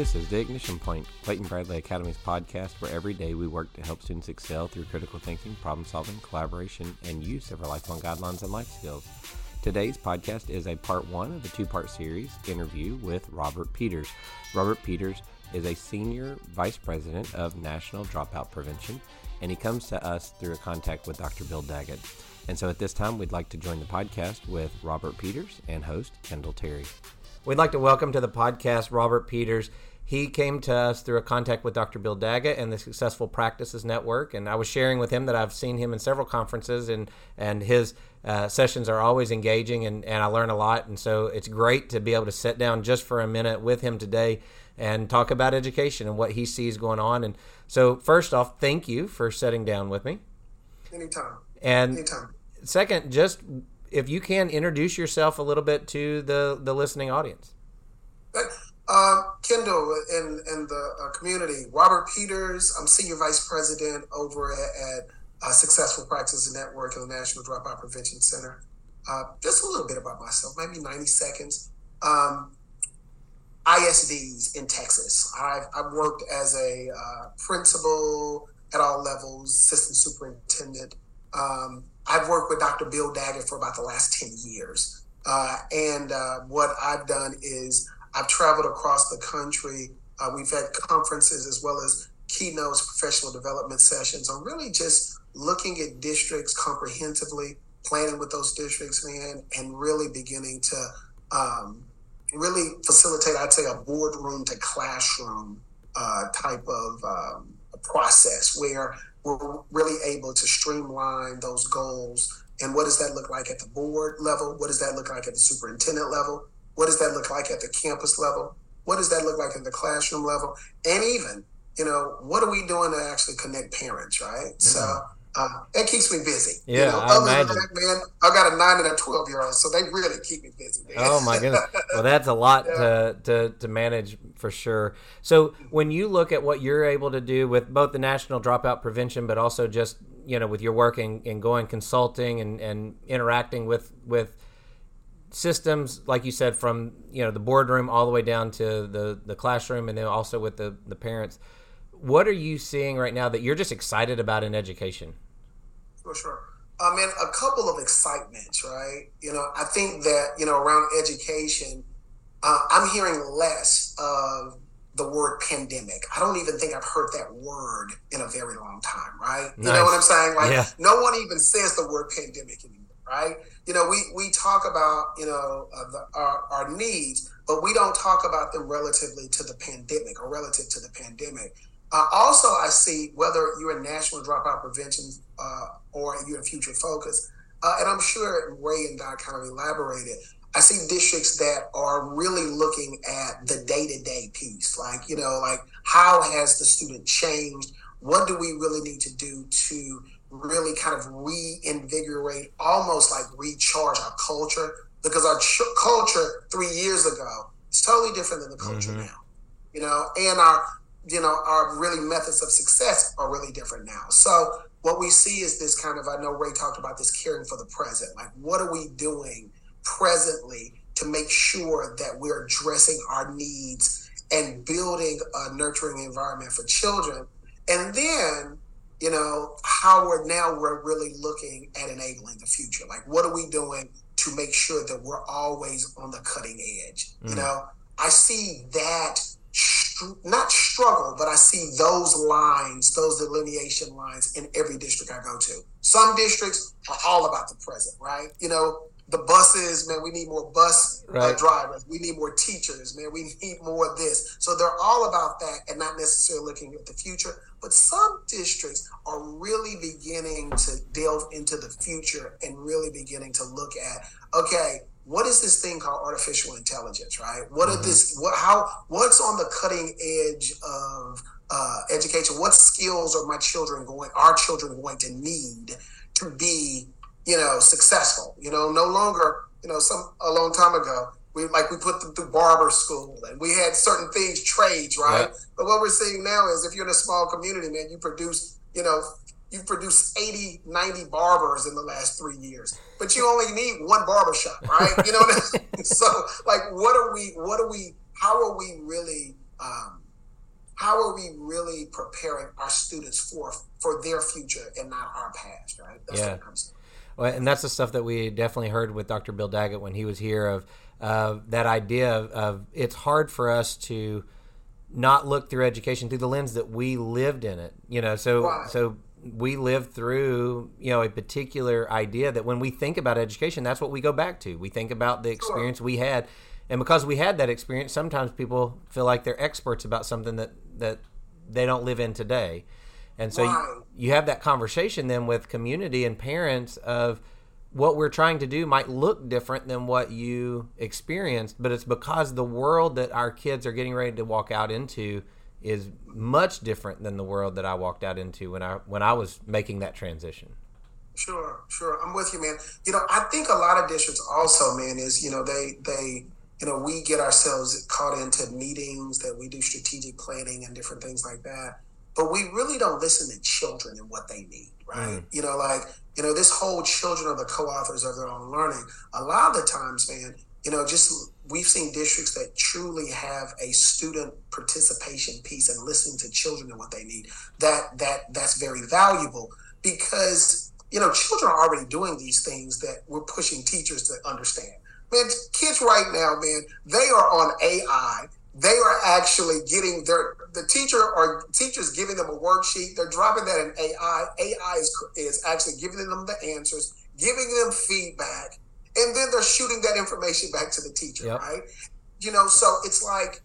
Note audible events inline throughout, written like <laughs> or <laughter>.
This is the Ignition Point, Clayton Bradley Academy's podcast, where every day we work to help students excel through critical thinking, problem solving, collaboration, and use of our lifelong guidelines and life skills. Today's podcast is a part one of a two part series interview with Robert Peters. Robert Peters is a senior vice president of National Dropout Prevention, and he comes to us through a contact with Dr. Bill Daggett. And so at this time, we'd like to join the podcast with Robert Peters and host Kendall Terry. We'd like to welcome to the podcast Robert Peters. He came to us through a contact with Dr. Bill Daggett and the Successful Practices Network, and I was sharing with him that I've seen him in several conferences, and and his uh, sessions are always engaging, and, and I learn a lot, and so it's great to be able to sit down just for a minute with him today and talk about education and what he sees going on. And so, first off, thank you for sitting down with me. Anytime. And Anytime. second, just if you can introduce yourself a little bit to the the listening audience. Uh, Kendall in in the uh, community, Robert Peters. I'm senior vice president over at, at uh, Successful Practice Network and the National Dropout Prevention Center. Uh, just a little bit about myself, maybe 90 seconds. Um, ISDs in Texas. I've, I've worked as a uh, principal at all levels, assistant superintendent. Um, I've worked with Dr. Bill Daggett for about the last 10 years. Uh, and uh, what I've done is I've traveled across the country. Uh, we've had conferences as well as keynotes, professional development sessions on really just looking at districts comprehensively, planning with those districts, man, and really beginning to um, really facilitate, I'd say, a boardroom to classroom uh, type of um, process where we're really able to streamline those goals. And what does that look like at the board level? What does that look like at the superintendent level? What does that look like at the campus level? What does that look like at the classroom level? And even, you know, what are we doing to actually connect parents, right? Mm-hmm. So uh, that keeps me busy. Yeah, you know, I imagine. That, man, I got a nine and a twelve year old, so they really keep me busy. Man. Oh my goodness! Well, that's a lot <laughs> yeah. to, to to manage for sure. So when you look at what you're able to do with both the national dropout prevention, but also just you know with your work and, and going consulting and, and interacting with with systems like you said from you know the boardroom all the way down to the the classroom and then also with the the parents what are you seeing right now that you're just excited about in education? For sure. I mean, a couple of excitements, right? You know, I think that, you know, around education, uh, I'm hearing less of the word pandemic. I don't even think I've heard that word in a very long time, right? Nice. You know what I'm saying? Like, yeah. no one even says the word pandemic anymore, right? You know, we, we talk about, you know, uh, the, our, our needs, but we don't talk about them relatively to the pandemic or relative to the pandemic. Uh, also, I see whether you're in national dropout prevention uh, or you're in future focus, uh, and I'm sure Ray and Doc kind of elaborated. I see districts that are really looking at the day to day piece, like you know, like how has the student changed? What do we really need to do to really kind of reinvigorate, almost like recharge our culture? Because our ch- culture three years ago is totally different than the culture mm-hmm. now, you know, and our you know, our really methods of success are really different now. So what we see is this kind of, I know Ray talked about this caring for the present. Like, what are we doing presently to make sure that we're addressing our needs and building a nurturing environment for children? And then, you know, how we're now we're really looking at enabling the future. Like, what are we doing to make sure that we're always on the cutting edge? Mm. You know, I see that not struggle, but I see those lines, those delineation lines in every district I go to. Some districts are all about the present, right? You know, the buses, man, we need more bus uh, right. uh, drivers. We need more teachers, man. We need more of this. So they're all about that and not necessarily looking at the future. But some districts are really beginning to delve into the future and really beginning to look at, okay, what is this thing called artificial intelligence, right? What mm-hmm. are this? What how? What's on the cutting edge of uh, education? What skills are my children going? Our children going to need to be, you know, successful? You know, no longer, you know, some a long time ago. We like we put them through barber school and we had certain things trades right but what we're seeing now is if you're in a small community man you produce you know you've produced 80, 90 barbers in the last three years, but you only need one barber shop, right? You know what I mean? <laughs> so like, what are we, what are we, how are we really um, how are we really preparing our students for for their future and not our past, right? That's yeah. Well, and that's the stuff that we definitely heard with Dr. Bill Daggett when he was here of uh, that idea of, of it's hard for us to not look through education through the lens that we lived in it. You know, so so we lived through you know a particular idea that when we think about education, that's what we go back to. We think about the experience sure. we had and because we had that experience sometimes people feel like they're experts about something that that they don't live in today and so you, you have that conversation then with community and parents of what we're trying to do might look different than what you experienced but it's because the world that our kids are getting ready to walk out into is much different than the world that I walked out into when I when I was making that transition. Sure, sure. I'm with you, man. You know, I think a lot of districts also, man, is you know they they you know, we get ourselves caught into meetings that we do strategic planning and different things like that. But we really don't listen to children and what they need, right? Mm. You know, like, you know, this whole children are the co authors of their own learning. A lot of the times, man, you know, just we've seen districts that truly have a student participation piece and listening to children and what they need. That that that's very valuable because you know children are already doing these things that we're pushing teachers to understand man, kids right now, man, they are on AI. They are actually getting their the teacher or teachers giving them a worksheet. They're dropping that in AI. AI is is actually giving them the answers, giving them feedback, and then they're shooting that information back to the teacher, yep. right? You know, so it's like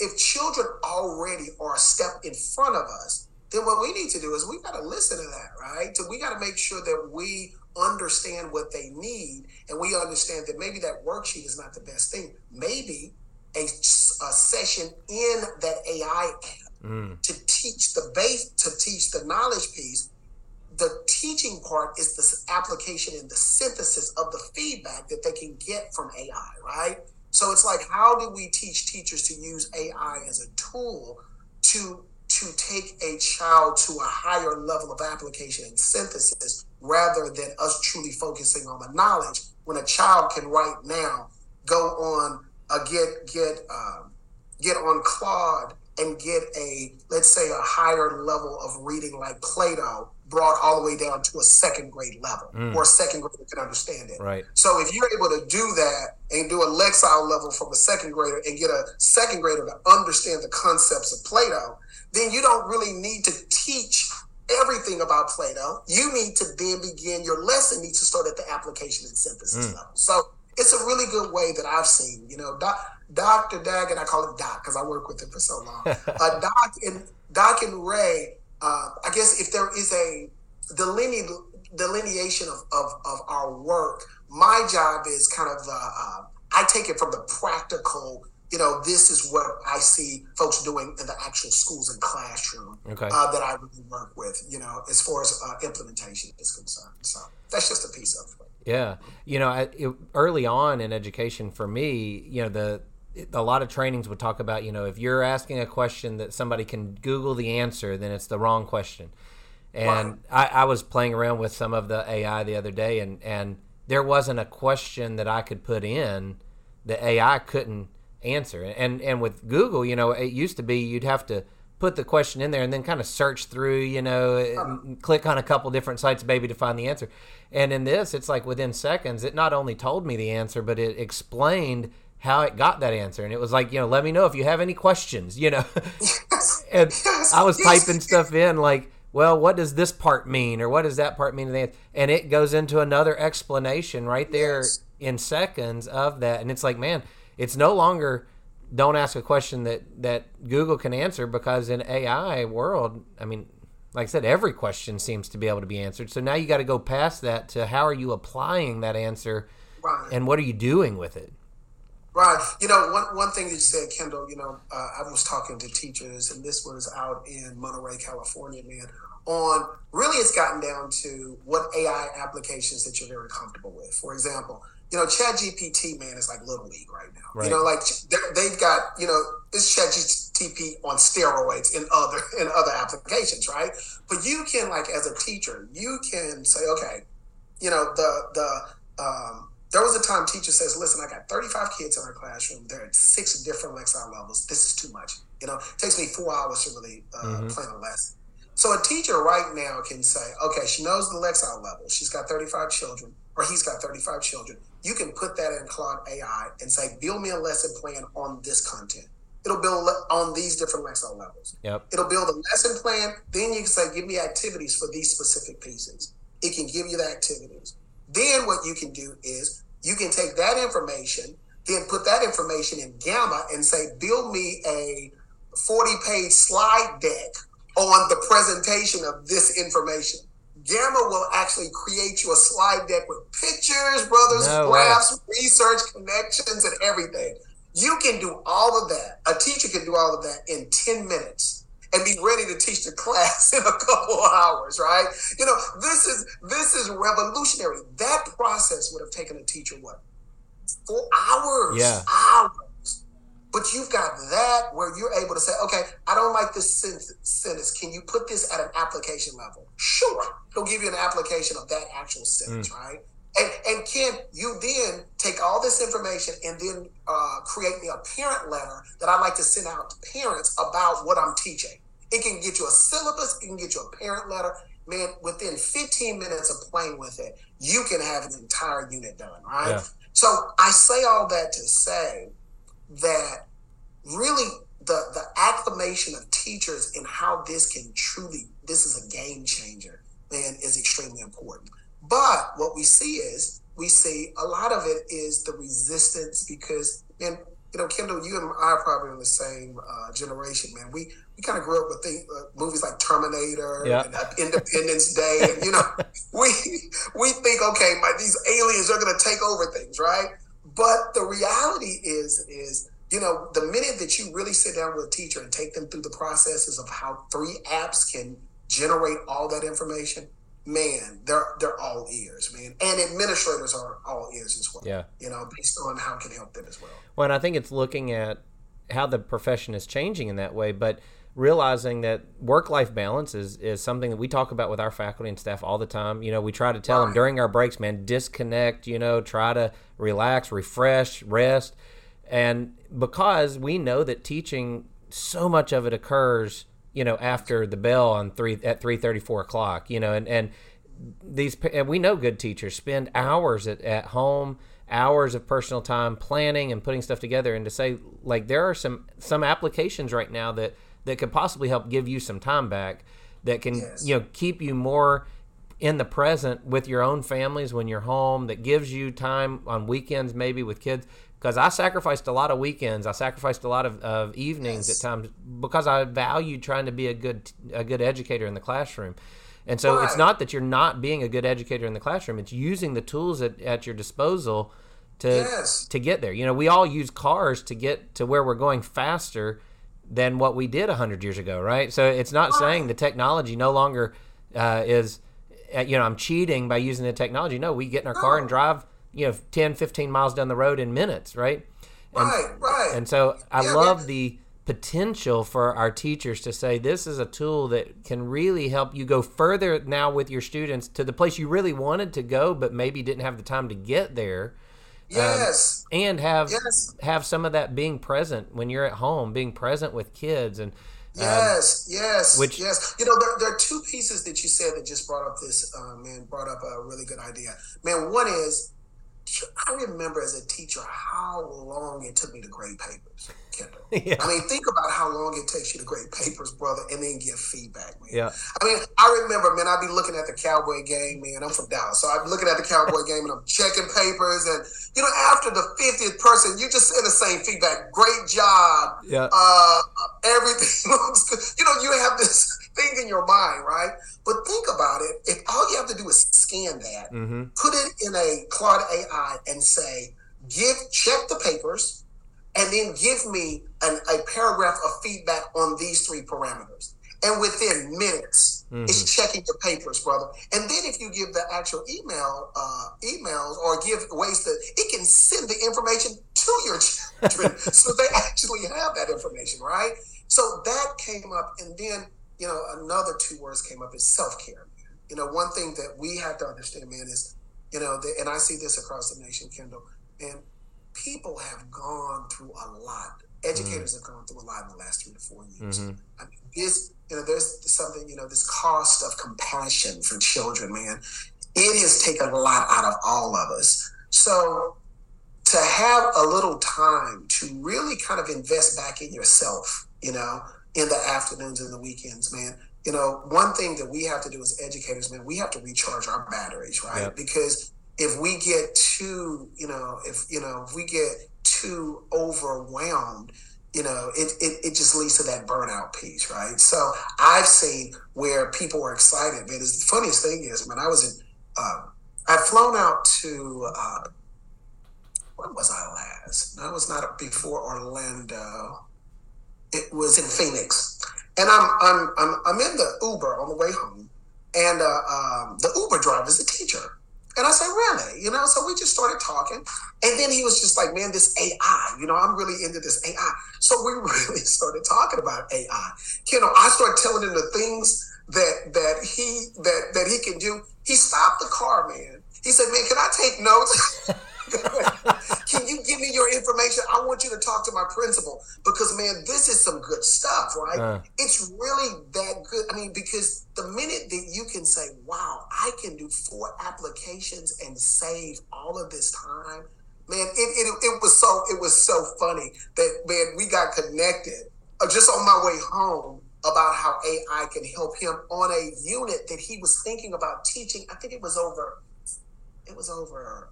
if children already are a step in front of us, then what we need to do is we got to listen to that, right? So we got to make sure that we understand what they need and we understand that maybe that worksheet is not the best thing maybe a, a session in that ai app mm. to teach the base to teach the knowledge piece the teaching part is the application and the synthesis of the feedback that they can get from ai right so it's like how do we teach teachers to use ai as a tool to to take a child to a higher level of application and synthesis rather than us truly focusing on the knowledge when a child can right now go on a get get um, get on Claude and get a let's say a higher level of reading like Plato brought all the way down to a second grade level mm. or a second grader can understand it. Right. So if you're able to do that and do a Lexile level from a second grader and get a second grader to understand the concepts of Plato, then you don't really need to teach everything about Plato. You need to then begin your lesson needs to start at the application and synthesis mm. level. So it's a really good way that I've seen. You know, Doc, Dr. Daggett, I call him Doc because I work with him for so long. <laughs> uh, Doc and Doc and Ray. Uh, I guess if there is a deline- delineation of, of, of our work, my job is kind of uh, uh I take it from the practical you know, this is what I see folks doing in the actual schools and classroom okay. uh, that I really work with, you know, as far as uh, implementation is concerned. So that's just a piece of it. Yeah. You know, I, it, early on in education for me, you know, the, a lot of trainings would talk about, you know, if you're asking a question that somebody can Google the answer, then it's the wrong question. And right. I, I was playing around with some of the AI the other day, and, and there wasn't a question that I could put in that AI couldn't answer. And and with Google, you know, it used to be you'd have to put the question in there and then kind of search through, you know, click on a couple different sites maybe to find the answer. And in this, it's like within seconds, it not only told me the answer, but it explained how it got that answer. And it was like, you know, let me know if you have any questions, you know. Yes. <laughs> and yes. I was yes. typing stuff in like, well, what does this part mean or what does that part mean? And it goes into another explanation right there in seconds of that. And it's like, man, it's no longer don't ask a question that that Google can answer because in AI world, I mean, like I said, every question seems to be able to be answered. So now you got to go past that to how are you applying that answer, right. and what are you doing with it? Right. You know, one, one thing that you said, Kendall, you know, uh, I was talking to teachers, and this was out in Monterey, California, man, on really it's gotten down to what AI applications that you're very comfortable with. For example, you know, Chat GPT, man, is like Little League right now. Right. You know, like they've got, you know, this Chat GPT on steroids in other <laughs> in other applications, right? But you can, like, as a teacher, you can say, okay, you know, the the um, There was a time teacher says, listen, I got 35 kids in our classroom. They're at six different Lexile levels. This is too much. You know, it takes me four hours to really uh, mm-hmm. plan a lesson. So a teacher right now can say, okay, she knows the Lexile level. She's got 35 children, or he's got 35 children. You can put that in Claude AI and say, build me a lesson plan on this content. It'll build on these different Lexile levels. Yep. It'll build a lesson plan. Then you can say, give me activities for these specific pieces. It can give you the activities. Then what you can do is you can take that information, then put that information in Gamma and say, build me a 40 page slide deck on the presentation of this information. Gamma will actually create you a slide deck with pictures, brothers, no graphs, way. research connections, and everything. You can do all of that. A teacher can do all of that in 10 minutes and be ready to teach the <laughs> class in a couple of hours, right? You know, this is this is revolutionary. That process would have taken a teacher what? Four hours. Yeah. Hours. But you've got that where you're able to say, okay, I don't like this sentence. Can you put this at an application level? Sure. He'll give you an application of that actual sentence, mm. right? And, and can you then take all this information and then uh, create me a parent letter that I like to send out to parents about what I'm teaching? It can get you a syllabus, it can get you a parent letter. Man, within 15 minutes of playing with it, you can have an entire unit done, right? Yeah. So I say all that to say that really the the acclamation of teachers and how this can truly this is a game changer, man, is extremely important. But what we see is we see a lot of it is the resistance because, man, you know, Kendall, you and I are probably in the same uh, generation, man. We we kind of grew up with things, uh, movies like Terminator yeah. and Independence Day, and you know, <laughs> we we think, okay, my, these aliens are going to take over things, right? But the reality is, is you know, the minute that you really sit down with a teacher and take them through the processes of how three apps can generate all that information, man, they're they're all ears, man. And administrators are all ears as well. Yeah. You know, based on how it can help them as well. Well, and I think it's looking at how the profession is changing in that way, but realizing that work-life balance is, is something that we talk about with our faculty and staff all the time. You know, we try to tell them during our breaks, man, disconnect, you know, try to relax, refresh, rest. And because we know that teaching, so much of it occurs – you know, after the bell on three at three thirty four o'clock. You know, and and these and we know good teachers spend hours at, at home hours of personal time planning and putting stuff together and to say like there are some some applications right now that that could possibly help give you some time back that can yes. you know keep you more in the present with your own families when you're home that gives you time on weekends maybe with kids because I sacrificed a lot of weekends. I sacrificed a lot of, of evenings yes. at times because I valued trying to be a good a good educator in the classroom. And so right. it's not that you're not being a good educator in the classroom. It's using the tools at, at your disposal to yes. to get there. You know, we all use cars to get to where we're going faster than what we did 100 years ago, right? So it's not saying the technology no longer uh, is uh, you know, I'm cheating by using the technology. No, we get in our car and drive you know 10 15 miles down the road in minutes right? And, right right. and so i yeah, love the potential for our teachers to say this is a tool that can really help you go further now with your students to the place you really wanted to go but maybe didn't have the time to get there yes um, and have yes. have some of that being present when you're at home being present with kids and um, Yes, yes, which, yes. You know, there, there, are two pieces that you said that just brought up this, uh, man, brought up a really good idea. Man, one is I remember as a teacher how long it took me to grade papers, Kendall. <laughs> yeah. I mean, think about how long it takes you to grade papers, brother, and then give feedback, man. Yeah. I mean, I remember, man, I'd be looking at the Cowboy game, man. I'm from Dallas. So I'm looking at the Cowboy game and I'm checking papers. And, you know, after the 50th person, you just send the same feedback. Great job. Yeah. Uh, everything <laughs> looks good. You know, you have this thing in your mind, right? But think about it. If all you have to do is scan that, mm-hmm. put it in a Claude AI and say, give check the papers, and then give me an, a paragraph of feedback on these three parameters. And within minutes, mm-hmm. it's checking the papers, brother. And then if you give the actual email uh, emails or give ways that it can send the information to your <laughs> children, so they actually have that information, right? So that came up, and then you know, another two words came up is self care. You know, one thing that we have to understand, man, is you know, the, and I see this across the nation, Kendall, and people have gone through a lot. Educators mm-hmm. have gone through a lot in the last three to four years. Mm-hmm. I mean, this, you know, there's something, you know, this cost of compassion for children, man. It has taken a lot out of all of us. So to have a little time to really kind of invest back in yourself, you know, in the afternoons and the weekends, man. You know, one thing that we have to do as educators, man, we have to recharge our batteries, right? Yep. Because if we get too, you know, if you know, if we get too overwhelmed, you know, it, it, it just leads to that burnout piece, right? So I've seen where people were excited, man. the funniest thing is, man, I was in, uh, I'd flown out to, uh, when was I last? No, it was not before Orlando. It was in Phoenix, and I'm I'm I'm, I'm in the Uber on the way home, and uh, um, the Uber driver is a teacher. And I said, really? You know, so we just started talking. And then he was just like, man, this AI, you know, I'm really into this AI. So we <laughs> really started talking about AI. You know, I started telling him the things that that he that that he can do. He stopped the car, man. He said, man, can I take notes? <laughs> Can you give me your information? I want you to talk to my principal because, man, this is some good stuff, right? Uh. It's really that good. I mean, because the minute that you can say, wow, I can do four applications and save all of this time, man, it, it, it was so it was so funny that man, we got connected uh, just on my way home about how AI can help him on a unit that he was thinking about teaching. I think it was over. It was over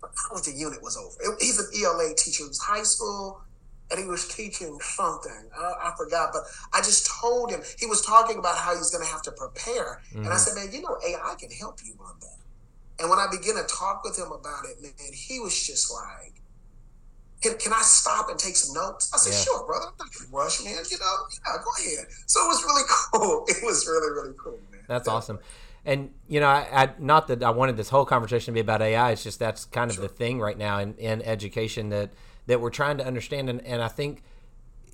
college unit was over. It, he's an ELA teacher. It was high school, and he was teaching something. I, I, forgot, but I just told him he was talking about how he's going to have to prepare, mm-hmm. and I mm-hmm. said, "Man, you know, AI can help you on that." And when I began to talk with him about it, man, he was just like, can, can I stop and take some notes? I said, yeah. sure, brother. I'm not to rush, man. You know, yeah, go ahead. So it was really <laughs> cool. It was really, really cool, man. That's yeah. awesome and you know, I, I, not that I wanted this whole conversation to be about AI. It's just that's kind of sure. the thing right now in, in education that that we're trying to understand. And, and I think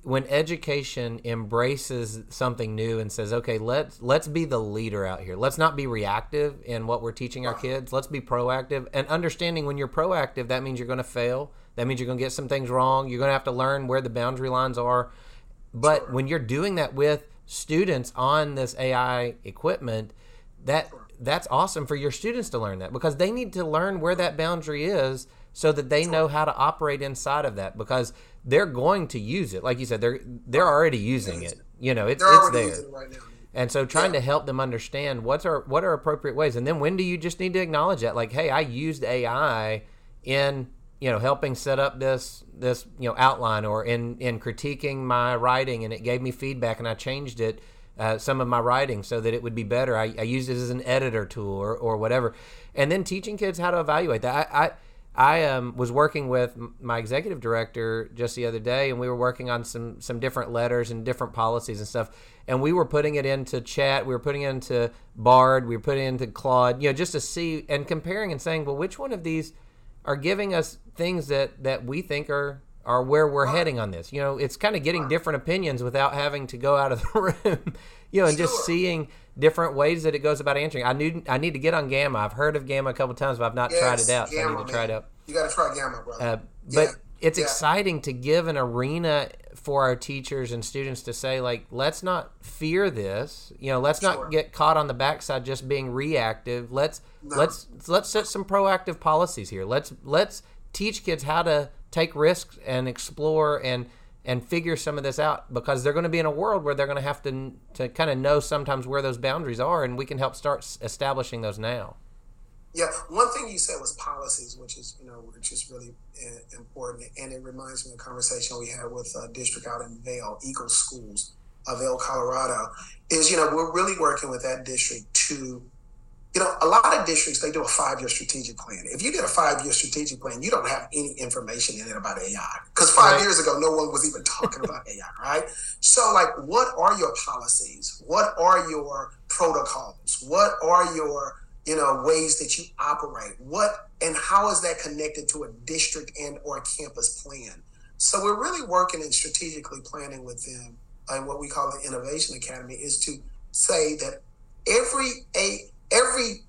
when education embraces something new and says, "Okay, let's let's be the leader out here. Let's not be reactive in what we're teaching our kids. Let's be proactive." And understanding when you're proactive, that means you're going to fail. That means you're going to get some things wrong. You're going to have to learn where the boundary lines are. But sure. when you're doing that with students on this AI equipment, that that's awesome for your students to learn that because they need to learn where that boundary is so that they know how to operate inside of that because they're going to use it. Like you said they're they're already using it. You know it's it's there. right and so trying yeah. to help them understand what's our what are appropriate ways and then when do you just need to acknowledge that? Like hey i used ai in you know helping set up this this you know outline or in in critiquing my writing and it gave me feedback and i changed it uh, some of my writing so that it would be better. I, I used it as an editor tool or, or whatever. And then teaching kids how to evaluate that. I, I, I um, was working with my executive director just the other day, and we were working on some some different letters and different policies and stuff. And we were putting it into chat, we were putting it into Bard, we were putting it into Claude, you know, just to see and comparing and saying, well, which one of these are giving us things that that we think are are where we're heading on this. You know, it's kind of getting different opinions without having to go out of the <laughs> room, you know, and just seeing different ways that it goes about answering. I need I need to get on Gamma. I've heard of Gamma a couple times, but I've not yes, tried it out. Gamma, so I need to man. try it out. You got to try Gamma, brother. Uh, but yeah. it's yeah. exciting to give an arena for our teachers and students to say like let's not fear this you know let's sure. not get caught on the backside just being reactive let's no. let's let's set some proactive policies here let's let's teach kids how to take risks and explore and and figure some of this out because they're going to be in a world where they're going to have to to kind of know sometimes where those boundaries are and we can help start establishing those now. Yeah one thing you said was policies which is you know which is really uh, important and it reminds me of a conversation we had with a district out in Vail Eagle Schools of Vail Colorado is you know we're really working with that district to you know, a lot of districts they do a five-year strategic plan. If you did a five-year strategic plan, you don't have any information in it about AI because five right. years ago no one was even talking about AI, right? So, like, what are your policies? What are your protocols? What are your you know ways that you operate? What and how is that connected to a district and or a campus plan? So, we're really working and strategically planning with them, and what we call the Innovation Academy is to say that every a every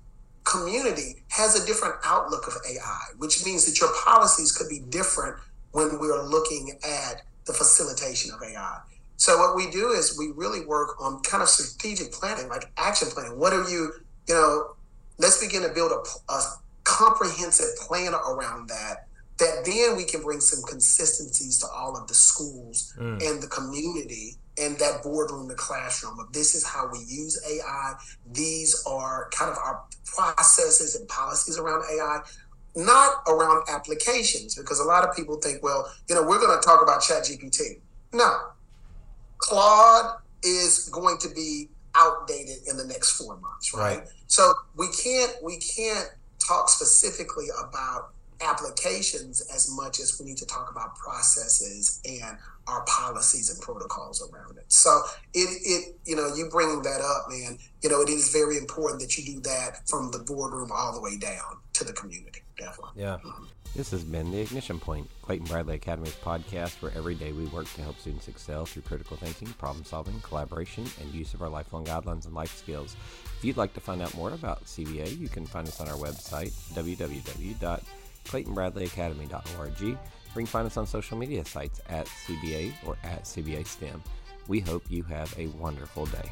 community has a different outlook of AI, which means that your policies could be different when we're looking at the facilitation of AI. So what we do is we really work on kind of strategic planning, like action planning. What are you, you know, let's begin to build a, a comprehensive plan around that that then we can bring some consistencies to all of the schools mm. and the community and that boardroom, the classroom of this is how we use AI. These are kind of our processes and policies around AI, not around applications, because a lot of people think, well, you know, we're going to talk about ChatGPT. No, Claude is going to be outdated in the next four months, right? right? So we can't we can't talk specifically about applications as much as we need to talk about processes and our policies and protocols around it. So it, it, you know, you bringing that up, man, you know, it is very important that you do that from the boardroom all the way down to the community. Definitely. Yeah. This has been the Ignition Point, Clayton Bradley Academy's podcast, where every day we work to help students excel through critical thinking, problem solving, collaboration, and use of our lifelong guidelines and life skills. If you'd like to find out more about CBA, you can find us on our website, www claytonbradleyacademy.org, or you can find us on social media sites at CBA or at CBA STEM. We hope you have a wonderful day.